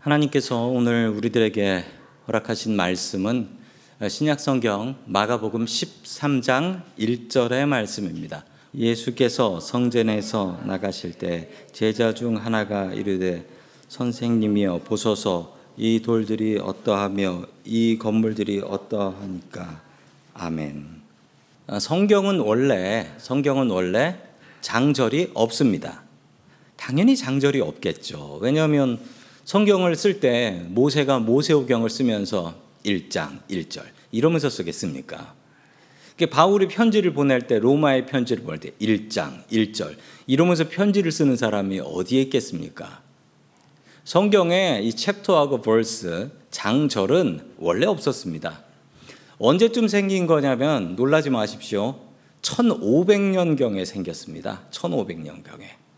하나님께서 오늘 우리들에게 허락하신 말씀은 신약성경 마가복음 13장 1절의 말씀입니다. 예수께서 성전에서 나가실 때 제자 중 하나가 이르되 선생님이여 보소서 이 돌들이 어떠하며 이 건물들이 어떠하니까 아멘. 성경은 원래 성경은 원래 장절이 없습니다. 당연히 장절이 없겠죠. 왜냐하면 성경을 쓸 때 모세가 모세오경을 쓰면서 1장 1절 이러면서 쓰겠습니까? 바울이 편지를 보낼 때 로마의 편지를 보낼 때 1장 1절 이러면서 편지를 쓰는 사람이 어디에 있겠습니까? 성경에 이 챕터하고 벌스 장절은 원래 없었습니다. 언제쯤 생긴 거냐면 놀라지 마십시오. 1500년경에 생겼습니다. 1500년경에.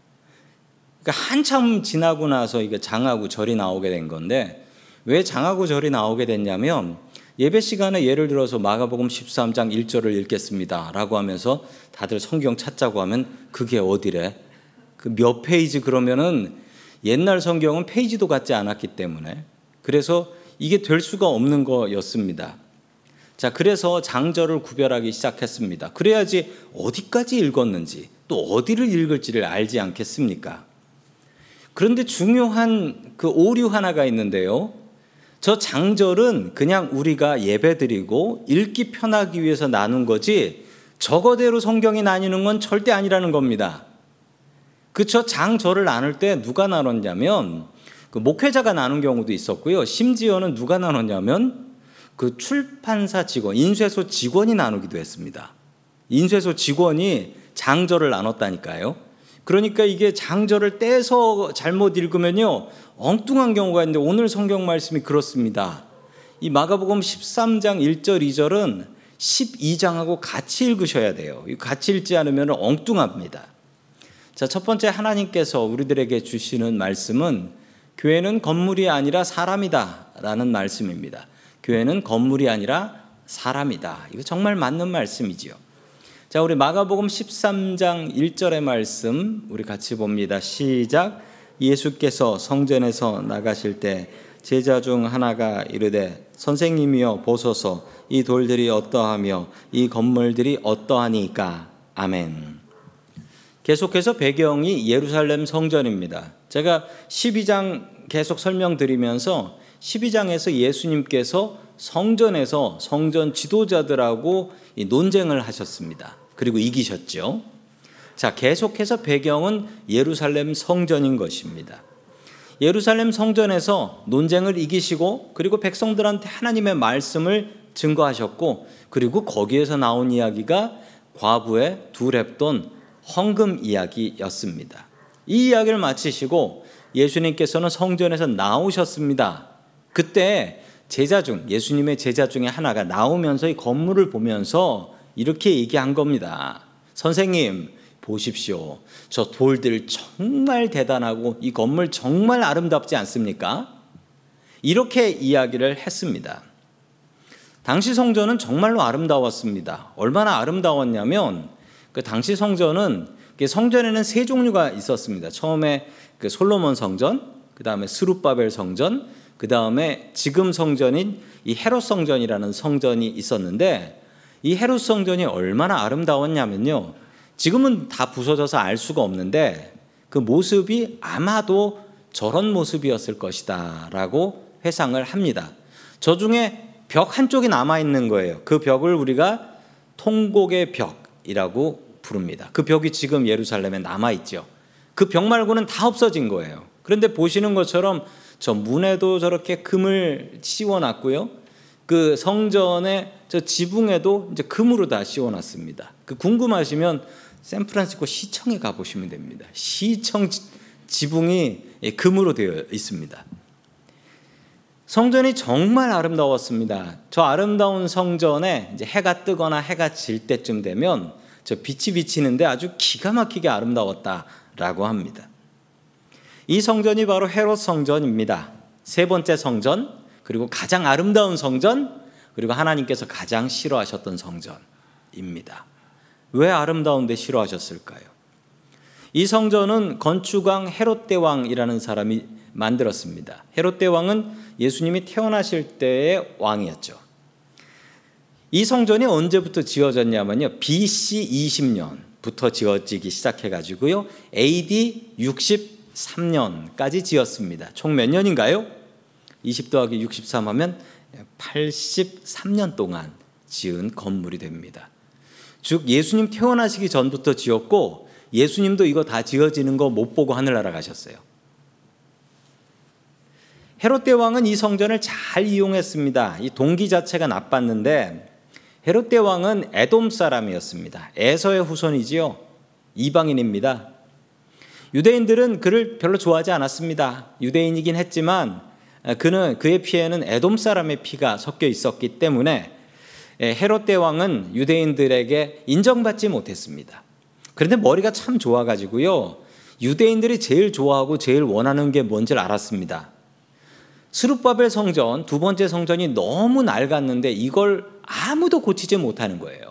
그러니까 한참 지나고 나서 이게 장하고 절이 나오게 된 건데 왜 장하고 절이 나오게 됐냐면 예배 시간에 예를 들어서 마가복음 13장 1절을 읽겠습니다라고 하면서 다들 성경 찾자고 하면 그게 어디래? 그 몇 페이지 그러면은 옛날 성경은 페이지도 같지 않았기 때문에 그래서 이게 될 수가 없는 거였습니다. 자, 그래서 장절을 구별하기 시작했습니다. 그래야지 어디까지 읽었는지 또 어디를 읽을지를 알지 않겠습니까? 그런데 중요한 그 오류 하나가 있는데요. 저 장절은 그냥 우리가 예배드리고 읽기 편하기 위해서 나눈 거지 저거대로 성경이 나뉘는 건 절대 아니라는 겁니다. 그저 장절을 나눌 때 누가 나눴냐면 그 목회자가 나눈 경우도 있었고요. 심지어는 누가 나눴냐면 그 출판사 직원, 인쇄소 직원이 나누기도 했습니다. 인쇄소 직원이 장절을 나눴다니까요. 그러니까 이게 장절을 떼서 잘못 읽으면요. 엉뚱한 경우가 있는데 오늘 성경 말씀이 그렇습니다. 이 마가복음 13장 1절 2절은 12장하고 같이 읽으셔야 돼요. 같이 읽지 않으면 엉뚱합니다. 자, 첫 번째 하나님께서 우리들에게 주시는 말씀은 교회는 건물이 아니라 사람이다 라는 말씀입니다. 교회는 건물이 아니라 사람이다. 이거 정말 맞는 말씀이지요. 자, 우리 마가복음 13장 1절의 말씀 우리 같이 봅니다. 시작. 예수께서 성전에서 나가실 때 제자 중 하나가 이르되 선생님이여 보소서 이 돌들이 어떠하며 이 건물들이 어떠하니까 아멘. 계속해서 배경이 예루살렘 성전입니다. 제가 12장 계속 설명드리면서 12장에서 예수님께서 성전에서 성전 지도자들하고 논쟁을 하셨습니다. 그리고 이기셨죠. 자, 계속해서 배경은 예루살렘 성전인 것입니다. 예루살렘 성전에서 논쟁을 이기시고 그리고 백성들한테 하나님의 말씀을 증거하셨고 그리고 거기에서 나온 이야기가 과부의 두 랩돈 헌금 이야기였습니다. 이 이야기를 마치시고 예수님께서는 성전에서 나오셨습니다. 그때 제자 중 예수님의 제자 중에 하나가 나오면서 이 건물을 보면서 이렇게 얘기한 겁니다. 선생님, 보십시오. 저 돌들 정말 대단하고 이 건물 정말 아름답지 않습니까? 이렇게 이야기를 했습니다. 당시 성전은 정말로 아름다웠습니다. 얼마나 아름다웠냐면 그 당시 성전은 성전에는 세 종류가 있었습니다. 처음에 그 솔로몬 성전, 그 다음에 스룹바벨 성전, 그 다음에 지금 성전인 이 헤롯 성전이라는 성전이 있었는데 이 헤롯 성전이 얼마나 아름다웠냐면요. 지금은 다 부서져서 알 수가 없는데 그 모습이 아마도 저런 모습이었을 것이다 라고 회상을 합니다. 저 중에 벽 한쪽이 남아 있는 거예요. 그 벽을 우리가 통곡의 벽이라고 부릅니다. 그 벽이 지금 예루살렘에 남아 있죠. 그 벽 말고는 다 없어진 거예요. 그런데 보시는 것처럼 저 문에도 저렇게 금을 씌워놨고요. 그 성전의 저 지붕에도 이제 금으로 다 씌워놨습니다. 그 궁금하시면 샌프란시스코 시청에 가보시면 됩니다. 시청 지붕이 예, 금으로 되어 있습니다. 성전이 정말 아름다웠습니다. 저 아름다운 성전에 이제 해가 뜨거나 해가 질 때쯤 되면 저 빛이 비치는데 아주 기가 막히게 아름다웠다라고 합니다. 이 성전이 바로 헤롯 성전입니다. 세 번째 성전, 그리고 가장 아름다운 성전, 그리고 하나님께서 가장 싫어하셨던 성전입니다. 왜 아름다운데 싫어하셨을까요? 이 성전은 건축왕 헤롯 대왕이라는 사람이 만들었습니다. 헤롯 대왕은 예수님이 태어나실 때의 왕이었죠. 이 성전이 언제부터 지어졌냐면요. BC 20년부터 지어지기 시작해 가지고요. AD 63년까지 지었습니다. 총 몇 년인가요? 20 더하기 63 하면 83년 동안 지은 건물이 됩니다. 즉 예수님 태어나시기 전부터 지었고 예수님도 이거 다 지어지는 거 못 보고 하늘나라 가셨어요. 헤롯 대왕은 이 성전을 잘 이용했습니다. 이 동기 자체가 나빴는데 헤롯 대왕은 에돔 사람이었습니다. 에서의 후손이지요. 이방인입니다. 유대인들은 그를 별로 좋아하지 않았습니다. 유대인이긴 했지만 그는 그의 피에는 에돔 사람의 피가 섞여 있었기 때문에 헤롯 대왕은 유대인들에게 인정받지 못했습니다. 그런데 머리가 참 좋아가지고요. 유대인들이 제일 좋아하고 제일 원하는 게 뭔지 알았습니다. 스룹바벨 성전, 두 번째 성전이 너무 낡았는데 이걸 아무도 고치지 못하는 거예요.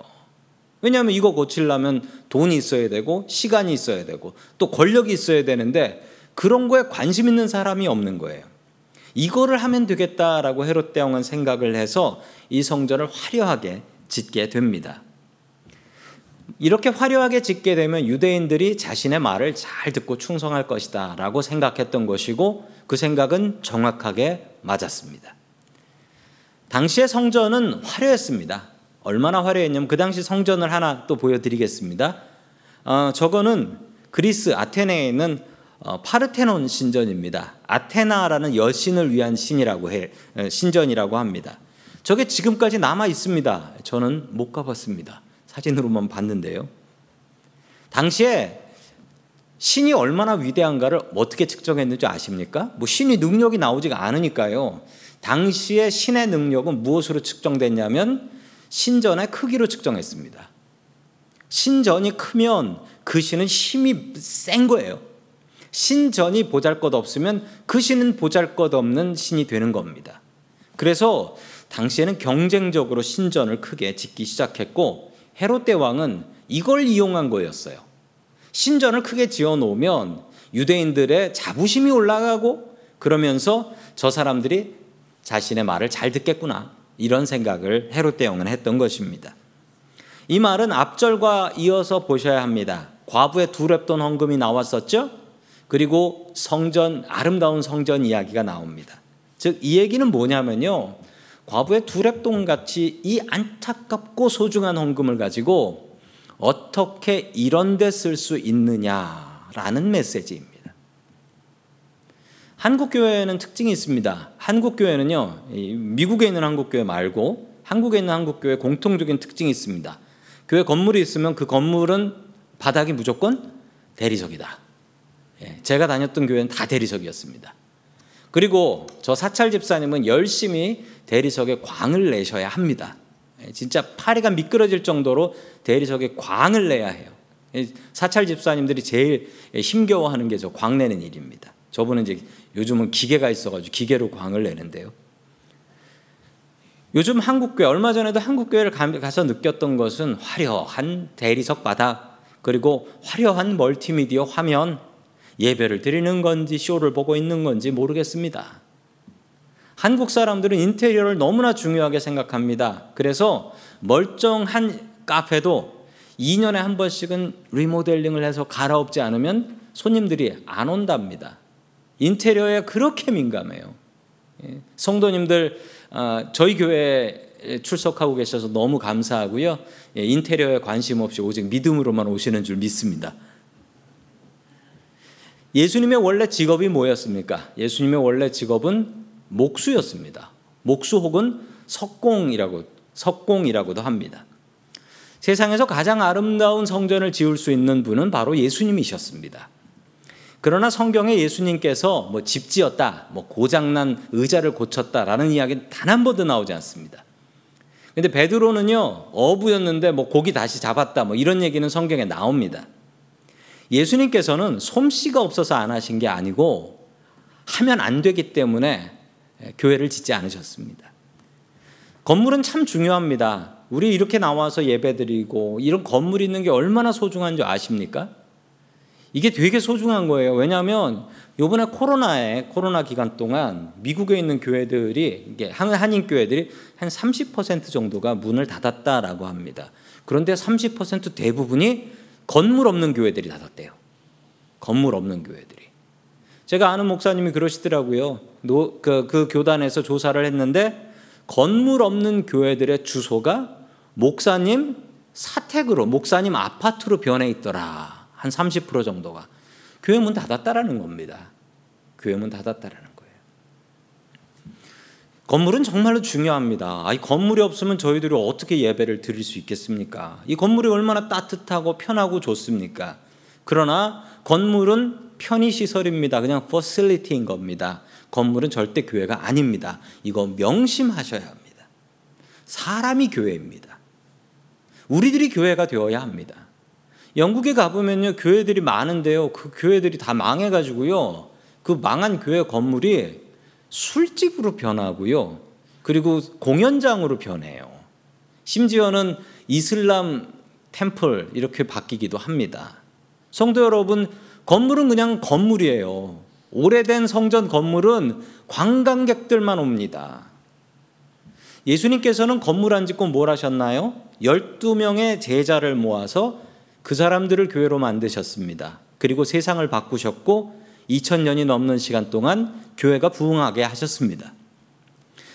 왜냐하면 이거 고치려면 돈이 있어야 되고 시간이 있어야 되고 또 권력이 있어야 되는데 그런 거에 관심 있는 사람이 없는 거예요. 이거를 하면 되겠다라고 헤롯 대왕은 생각을 해서 이 성전을 화려하게 짓게 됩니다. 이렇게 화려하게 짓게 되면 유대인들이 자신의 말을 잘 듣고 충성할 것이다 라고 생각했던 것이고 그 생각은 정확하게 맞았습니다. 당시의 성전은 화려했습니다. 얼마나 화려했냐면 그 당시 성전을 하나 또 보여드리겠습니다. 어, 저거는 그리스 아테네에 있는 어, 파르테논 신전입니다. 아테나라는 여신을 위한 신이라고 해 신전이라고 합니다. 저게 지금까지 남아 있습니다. 저는 못 가봤습니다. 사진으로만 봤는데요. 당시에 신이 얼마나 위대한가를 어떻게 측정했는지 아십니까? 뭐 신이 능력이 나오지가 않으니까요. 당시에 신의 능력은 무엇으로 측정됐냐면 신전의 크기로 측정했습니다. 신전이 크면 그 신은 힘이 센 거예요. 신전이 보잘 것 없으면 그 신은 보잘 것 없는 신이 되는 겁니다. 그래서 당시에는 경쟁적으로 신전을 크게 짓기 시작했고 헤롯 대왕은 이걸 이용한 거였어요. 신전을 크게 지어 놓으면 유대인들의 자부심이 올라가고 그러면서 저 사람들이 자신의 말을 잘 듣겠구나 이런 생각을 헤롯 대왕은 했던 것입니다. 이 말은 앞절과 이어서 보셔야 합니다. 과부의 두 랩돈 헌금이 나왔었죠? 그리고 성전 아름다운 성전 이야기가 나옵니다. 즉 이 얘기는 뭐냐면요. 과부의 두랩돈 같이 이 안타깝고 소중한 헌금을 가지고 어떻게 이런 데 쓸 수 있느냐라는 메시지입니다. 한국 교회에는 특징이 있습니다. 한국 교회는요, 미국에 있는 한국 교회 말고 한국에 있는 한국 교회 공통적인 특징이 있습니다. 교회 건물이 있으면 그 건물은 바닥이 무조건 대리석이다. 예, 제가 다녔던 교회는 다 대리석이었습니다. 그리고 저 사찰 집사님은 열심히 대리석에 광을 내셔야 합니다. 예, 진짜 파리가 미끄러질 정도로 대리석에 광을 내야 해요. 예, 사찰 집사님들이 제일 힘겨워하는 게 저 광 내는 일입니다. 저분은 이제 요즘은 기계가 있어가지고 기계로 광을 내는데요. 요즘 한국교회 얼마 전에도 한국교회를 가서 느꼈던 것은 화려한 대리석 바닥 그리고 화려한 멀티미디어 화면 예배를 드리는 건지 쇼를 보고 있는 건지 모르겠습니다. 한국 사람들은 인테리어를 너무나 중요하게 생각합니다. 그래서 멀쩡한 카페도 2년에 한 번씩은 리모델링을 해서 갈아엎지 않으면 손님들이 안 온답니다. 인테리어에 그렇게 민감해요. 예, 성도님들 아, 저희 교회에 출석하고 계셔서 너무 감사하고요. 예, 인테리어에 관심 없이 오직 믿음으로만 오시는 줄 믿습니다. 예수님의 원래 직업이 뭐였습니까? 예수님의 원래 직업은 목수였습니다. 목수 혹은 석공이라고 석공이라고도 합니다. 세상에서 가장 아름다운 성전을 지을 수 있는 분은 바로 예수님이셨습니다. 그러나 성경에 예수님께서 뭐 집 지었다, 뭐 고장난 의자를 고쳤다라는 이야기는 단 한 번도 나오지 않습니다. 근데 베드로는요, 어부였는데 뭐 고기 다시 잡았다, 뭐 이런 얘기는 성경에 나옵니다. 예수님께서는 솜씨가 없어서 안 하신 게 아니고 하면 안 되기 때문에 교회를 짓지 않으셨습니다. 건물은 참 중요합니다. 우리 이렇게 나와서 예배드리고 이런 건물 있는 게 얼마나 소중한지 아십니까? 이게 되게 소중한 거예요. 왜냐하면 요번에 코로나에 코로나 기간 동안 미국에 있는 교회들이 이게 한인 교회들이 한 30% 정도가 문을 닫았다라고 합니다. 그런데 30% 대부분이 건물 없는 교회들이 닫았대요. 건물 없는 교회들이. 제가 아는 목사님이 그러시더라고요. 그, 그 교단에서 조사를 했는데 건물 없는 교회들의 주소가 목사님 사택으로 목사님 아파트로 변해 있더라. 한 30% 정도가 교회 문 닫았다라는 겁니다. 교회 문 닫았다라는. 건물은 정말로 중요합니다. 아, 이 건물이 없으면 저희들이 어떻게 예배를 드릴 수 있겠습니까? 이 건물이 얼마나 따뜻하고 편하고 좋습니까? 그러나 건물은 편의 시설입니다. 그냥 facility인 겁니다. 건물은 절대 교회가 아닙니다. 이거 명심하셔야 합니다. 사람이 교회입니다. 우리들이 교회가 되어야 합니다. 영국에 가보면요, 교회들이 많은데요, 그 교회들이 다 망해가지고요, 그 망한 교회 건물이 술집으로 변하고요, 그리고 공연장으로 변해요. 심지어는 이슬람 템플 이렇게 바뀌기도 합니다. 성도 여러분, 건물은 그냥 건물이에요. 오래된 성전 건물은 관광객들만 옵니다. 예수님께서는 건물 안 짓고 뭘 하셨나요? 12명의 제자를 모아서 그 사람들을 교회로 만드셨습니다. 그리고 세상을 바꾸셨고 2000년이 넘는 시간 동안 교회가 부흥하게 하셨습니다.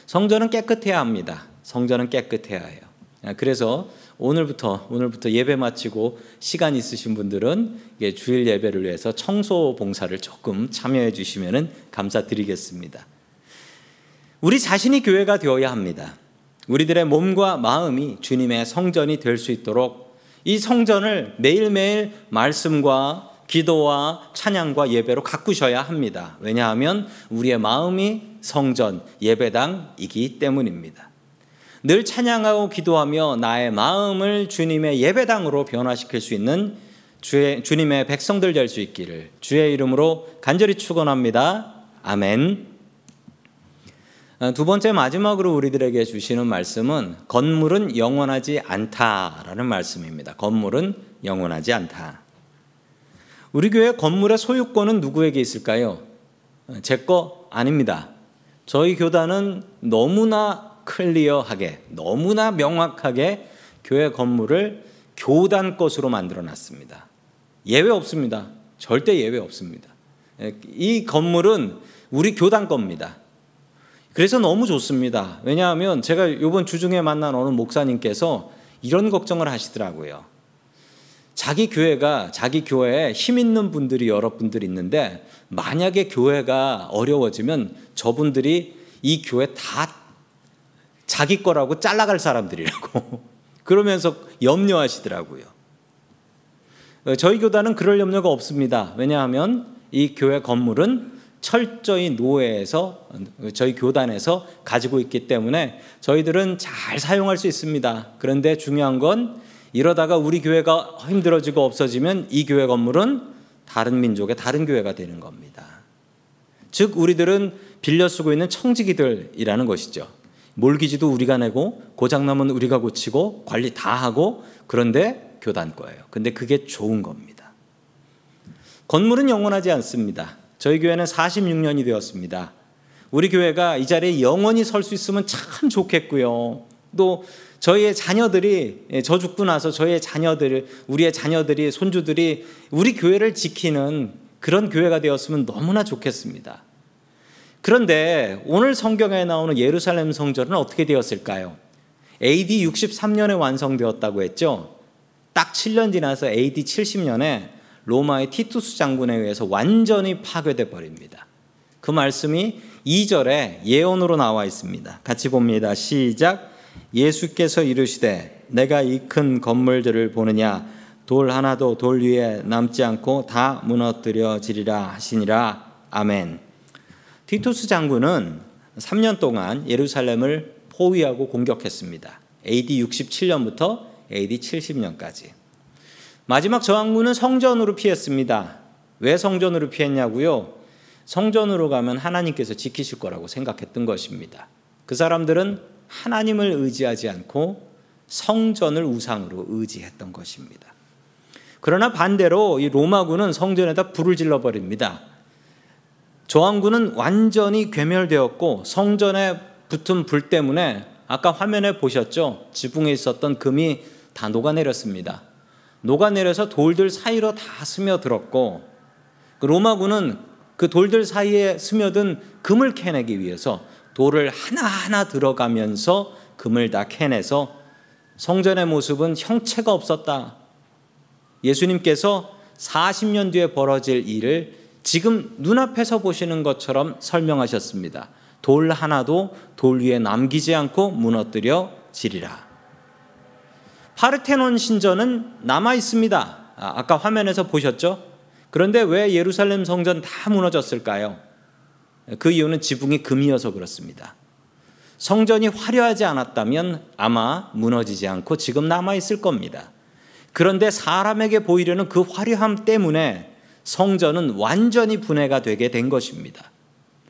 성전은 깨끗해야 합니다. 성전은 깨끗해야 해요. 그래서 오늘부터 오늘부터 예배 마치고 시간 있으신 분들은 주일 예배를 위해서 청소 봉사를 조금 참여해 주시면 감사드리겠습니다. 우리 자신이 교회가 되어야 합니다. 우리들의 몸과 마음이 주님의 성전이 될 수 있도록 이 성전을 매일매일 말씀과 기도와 찬양과 예배로 가꾸셔야 합니다. 왜냐하면 우리의 마음이 성전, 예배당이기 때문입니다. 늘 찬양하고 기도하며 나의 마음을 주님의 예배당으로 변화시킬 수 있는 주의, 주님의 백성들 될 수 있기를 주의 이름으로 간절히 축원합니다. 아멘. 어, 두 번째 마지막으로 우리들에게 주시는 말씀은 건물은 영원하지 않다라는 말씀입니다. 건물은 영원하지 않다. 우리 교회 건물의 소유권은 누구에게 있을까요? 어, 제거 아닙니다. 저희 교단은 너무나 클리어하게, 너무나 명확하게 교회 건물을 교단 것으로 만들어 놨습니다. 예외 없습니다. 절대 예외 없습니다. 예, 이 건물은 우리 교단 겁니다. 그래서 너무 좋습니다. 왜냐하면 제가 이번 주중에 만난 어느 목사님께서 이런 걱정을 하시더라고요. 자기 교회가 자기 교회에 힘 있는 분들이 여러 분들이 있는데 만약에 교회가 어려워지면 저분들이 이 교회 다 자기 거라고 잘라갈 사람들이라고 그러면서 염려하시더라고요. 저희 교단은 그럴 염려가 없습니다. 왜냐하면 이 교회 건물은 철저히 노예에서 저희 교단에서 가지고 있기 때문에 저희들은 잘 사용할 수 있습니다. 그런데 중요한 건 이러다가 우리 교회가 힘들어지고 없어지면 이 교회 건물은 다른 민족의 다른 교회가 되는 겁니다. 즉 우리들은 빌려 쓰고 있는 청지기들이라는 것이죠. 몰기지도 우리가 내고 고장나면 우리가 고치고 관리 다 하고 그런데 교단 거예요. 근데 그게 좋은 겁니다. 건물은 영원하지 않습니다. 저희 교회는 46년이 되었습니다. 우리 교회가 이 자리에 영원히 설 수 있으면 참 좋겠고요. 또 저희의 자녀들이 예, 저 죽고 나서 저희의 자녀들, 우리의 자녀들이 손주들이 우리 교회를 지키는 그런 교회가 되었으면 너무나 좋겠습니다. 그런데 오늘 성경에 나오는 예루살렘 성전은 어떻게 되었을까요? AD 63년에 완성되었다고 했죠. 딱 7년 지나서 AD 70년에 로마의 티투스 장군에 의해서 완전히 파괴돼 버립니다. 그 말씀이 2절에 예언으로 나와 있습니다. 같이 봅니다. 시작. 예수께서 이르시되 내가 이 큰 건물들을 보느냐 돌 하나도 돌 위에 남지 않고 다 무너뜨려지리라 하시니라. 아멘. 티투스 장군은 3년 동안 예루살렘을 포위하고 공격했습니다. AD 67년부터 AD 70년까지. 마지막 저항군은 성전으로 피했습니다. 왜 성전으로 피했냐고요? 성전으로 가면 하나님께서 지키실 거라고 생각했던 것입니다. 그 사람들은 하나님을 의지하지 않고 성전을 우상으로 의지했던 것입니다. 그러나 반대로 이 로마군은 성전에다 불을 질러 버립니다. 저항군은 완전히 괴멸되었고 성전에 붙은 불 때문에 아까 화면에 보셨죠? 지붕에 있었던 금이 다 녹아내렸습니다. 녹아내려서 돌들 사이로 다 스며들었고 그 로마군은 그 돌들 사이에 스며든 금을 캐내기 위해서 돌을 하나하나 들어가면서 금을 다 캐내서 성전의 모습은 형체가 없었다. 예수님께서 40년 뒤에 벌어질 일을 지금 눈앞에서 보시는 것처럼 설명하셨습니다. 돌 하나도 돌 위에 남기지 않고 무너뜨려 지리라. 파르테논 신전은 남아 있습니다. 아, 아까 화면에서 보셨죠? 그런데 왜 예루살렘 성전 다 무너졌을까요? 그 이유는 지붕이 금이어서 그렇습니다. 성전이 화려하지 않았다면 아마 무너지지 않고 지금 남아 있을 겁니다. 그런데 사람에게 보이려는 그 화려함 때문에 성전은 완전히 분해가 되게 된 것입니다.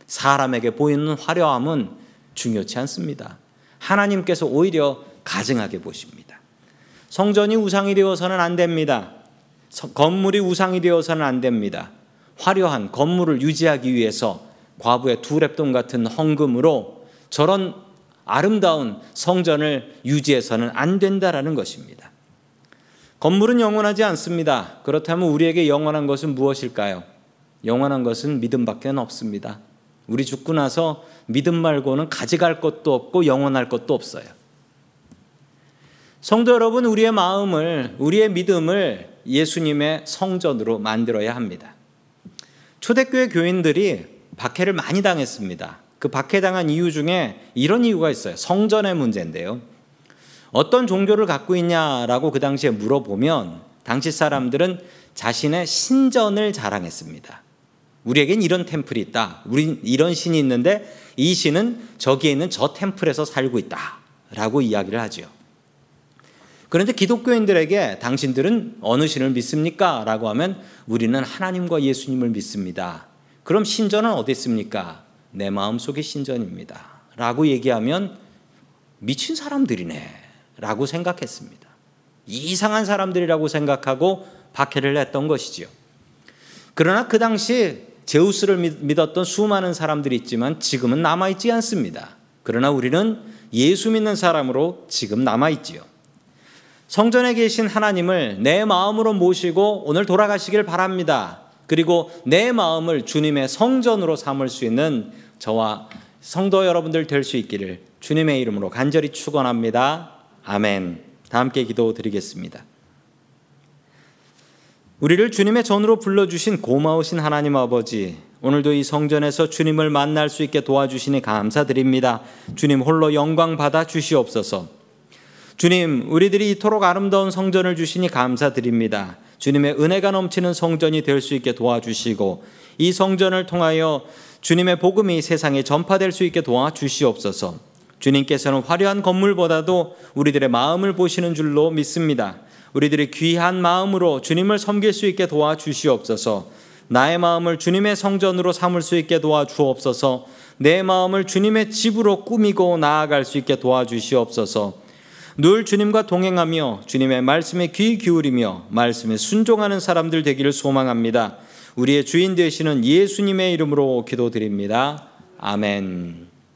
사람에게 보이는 화려함은 중요치 않습니다. 하나님께서 오히려 가증하게 보십니다. 성전이 우상이 되어서는 안 됩니다. 건물이 우상이 되어서는 안 됩니다. 화려한 건물을 유지하기 위해서 과부의 두 랩돈 같은 헌금으로 저런 아름다운 성전을 유지해서는 안 된다라는 것입니다. 건물은 영원하지 않습니다. 그렇다면 우리에게 영원한 것은 무엇일까요? 영원한 것은 믿음밖에 없습니다. 우리 죽고 나서 믿음 말고는 가져갈 것도 없고 영원할 것도 없어요. 성도 여러분, 우리의 마음을, 우리의 믿음을 예수님의 성전으로 만들어야 합니다. 초대교회 교인들이 박해를 많이 당했습니다. 그 박해당한 이유 중에 이런 이유가 있어요. 성전의 문제인데요. 어떤 종교를 갖고 있냐라고 그 당시에 물어보면 당시 사람들은 자신의 신전을 자랑했습니다. 우리에겐 이런 템플이 있다. 우리 이런 신이 있는데 이 신은 저기에 있는 저 템플에서 살고 있다. 라고 이야기를 하지요. 그런데 기독교인들에게 당신들은 어느 신을 믿습니까? 라고 하면 우리는 하나님과 예수님을 믿습니다. 그럼 신전은 어디 있습니까? 내 마음 속의 신전입니다. 라고 얘기하면 미친 사람들이네. 라고 생각했습니다. 이상한 사람들이라고 생각하고 박해를 했던 것이지요. 그러나 그 당시 제우스를 믿었던 수많은 사람들이 있지만 지금은 남아있지 않습니다. 그러나 우리는 예수 믿는 사람으로 지금 남아있지요. 성전에 계신 하나님을 내 마음으로 모시고 오늘 돌아가시길 바랍니다. 그리고 내 마음을 주님의 성전으로 삼을 수 있는 저와 성도 여러분들 될 수 있기를 주님의 이름으로 간절히 축원합니다. 아멘. 다 함께 기도 드리겠습니다. 우리를 주님의 전으로 불러주신 고마우신 하나님 아버지, 오늘도 이 성전에서 주님을 만날 수 있게 도와주시니 감사드립니다. 주님 홀로 영광 받아 주시옵소서. 주님, 우리들이 이토록 아름다운 성전을 주시니 감사드립니다. 주님의 은혜가 넘치는 성전이 될 수 있게 도와주시고, 이 성전을 통하여 주님의 복음이 세상에 전파될 수 있게 도와주시옵소서. 주님께서는 화려한 건물보다도 우리들의 마음을 보시는 줄로 믿습니다. 우리들이 귀한 마음으로 주님을 섬길 수 있게 도와주시옵소서. 나의 마음을 주님의 성전으로 삼을 수 있게 도와주옵소서. 내 마음을 주님의 집으로 꾸미고 나아갈 수 있게 도와주시옵소서. 늘 주님과 동행하며 주님의 말씀에 귀 기울이며 말씀에 순종하는 사람들 되기를 소망합니다. 우리의 주인 되시는 예수님의 이름으로 기도드립니다. 아멘.